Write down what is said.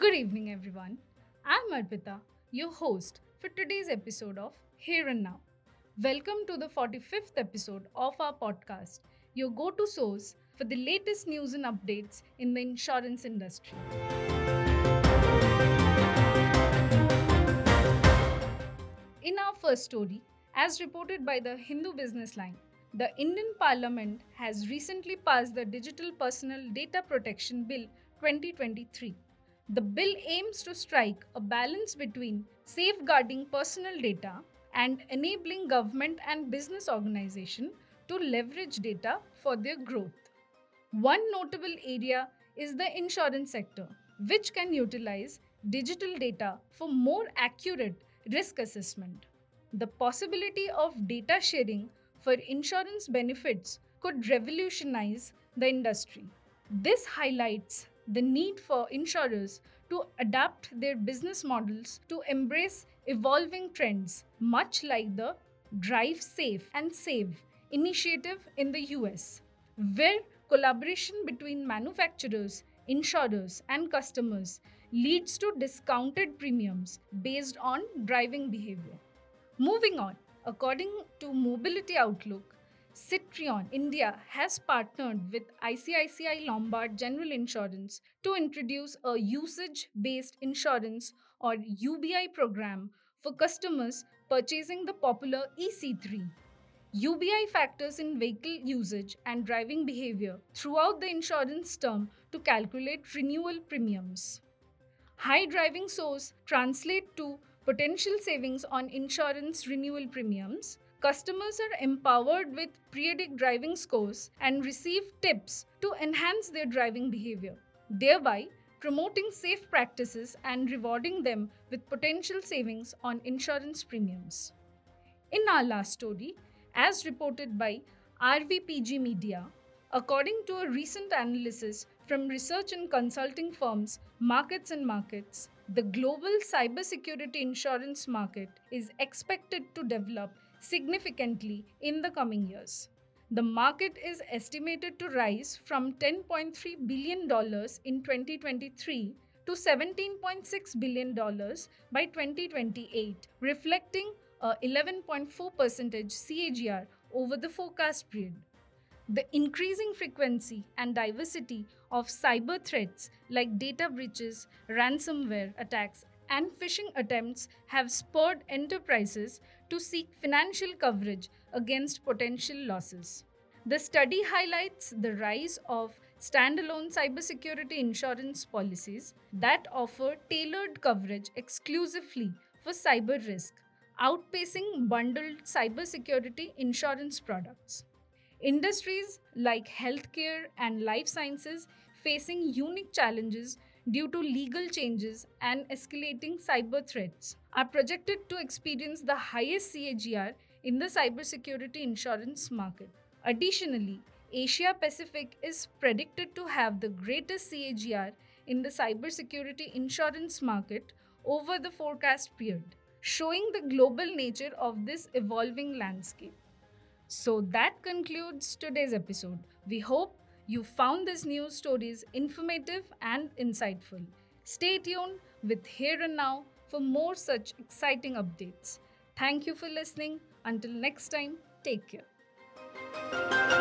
Good evening, everyone. I'm Arpita, your host for today's episode of Here and Now. Welcome to the 45th episode of our podcast, your go to source for the latest news and updates in the insurance industry. In our first story, as reported by the Hindu Business Line, the Indian Parliament has recently passed the Digital Personal Data Protection Bill 2023. The bill aims to strike a balance between safeguarding personal data and enabling government and business organizations to leverage data for their growth. One notable area is the insurance sector, which can utilize digital data for more accurate risk assessment. The possibility of data sharing for insurance benefits could revolutionize the industry. This highlights the need for insurers to adapt their business models to embrace evolving trends, much like the Drive Safe and Save initiative in the US, where collaboration between manufacturers, insurers, and customers leads to discounted premiums based on driving behavior. Moving on, according to Mobility Outlook, Citroën India has partnered with ICICI Lombard General Insurance to introduce a usage based insurance or UBI program for customers purchasing the popular EC3. UBI factors in vehicle usage and driving behavior throughout the insurance term to calculate renewal premiums. High driving source translate to potential savings on insurance renewal premiums. Customers are empowered with periodic driving scores and receive tips to enhance their driving behavior, thereby promoting safe practices and rewarding them with potential savings on insurance premiums. In our last story, as reported by RVPG Media, according to a recent analysis from research and consulting firms Markets and Markets, the global cybersecurity insurance market is expected to develop significantly in the coming years. The market is estimated to rise from $10.3 billion in 2023 to $17.6 billion by 2028, reflecting a 11.4% CAGR over the forecast period. The increasing frequency and diversity of cyber threats like data breaches, ransomware attacks, and phishing attempts have spurred enterprises to seek financial coverage against potential losses. The study highlights the rise of standalone cybersecurity insurance policies that offer tailored coverage exclusively for cyber risk outpacing bundled cybersecurity insurance products. Industries like healthcare and life sciences facing unique challenges due to legal changes and escalating cyber threats are projected to experience the highest CAGR in the cybersecurity insurance market. Additionally, Asia Pacific is predicted to have the greatest CAGR in the cybersecurity insurance market over the forecast period showing the global nature of this evolving landscape. So that concludes today's episode. We hope you found these news stories informative and insightful. Stay tuned with Here and Now for more such exciting updates. Thank you for listening. Until next time, take care.